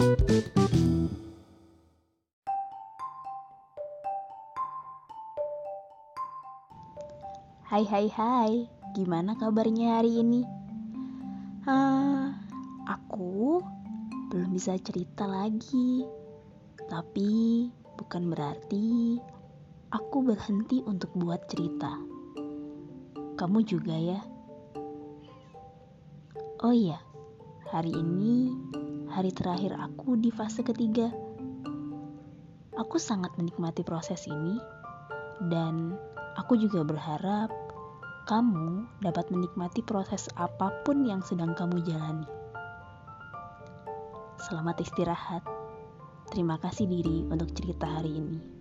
Hai hai hai, gimana kabarnya hari ini? Ah, aku belum bisa cerita lagi. Tapi bukan berarti aku berhenti untuk buat cerita. Kamu juga ya? Oh iya, hari ini hari terakhir aku di fase ketiga. Aku sangat menikmati proses ini dan aku juga berharap kamu dapat menikmati proses apa pun yang sedang kamu jalani. Selamat istirahat. Terima kasih diri untuk cerita hari ini.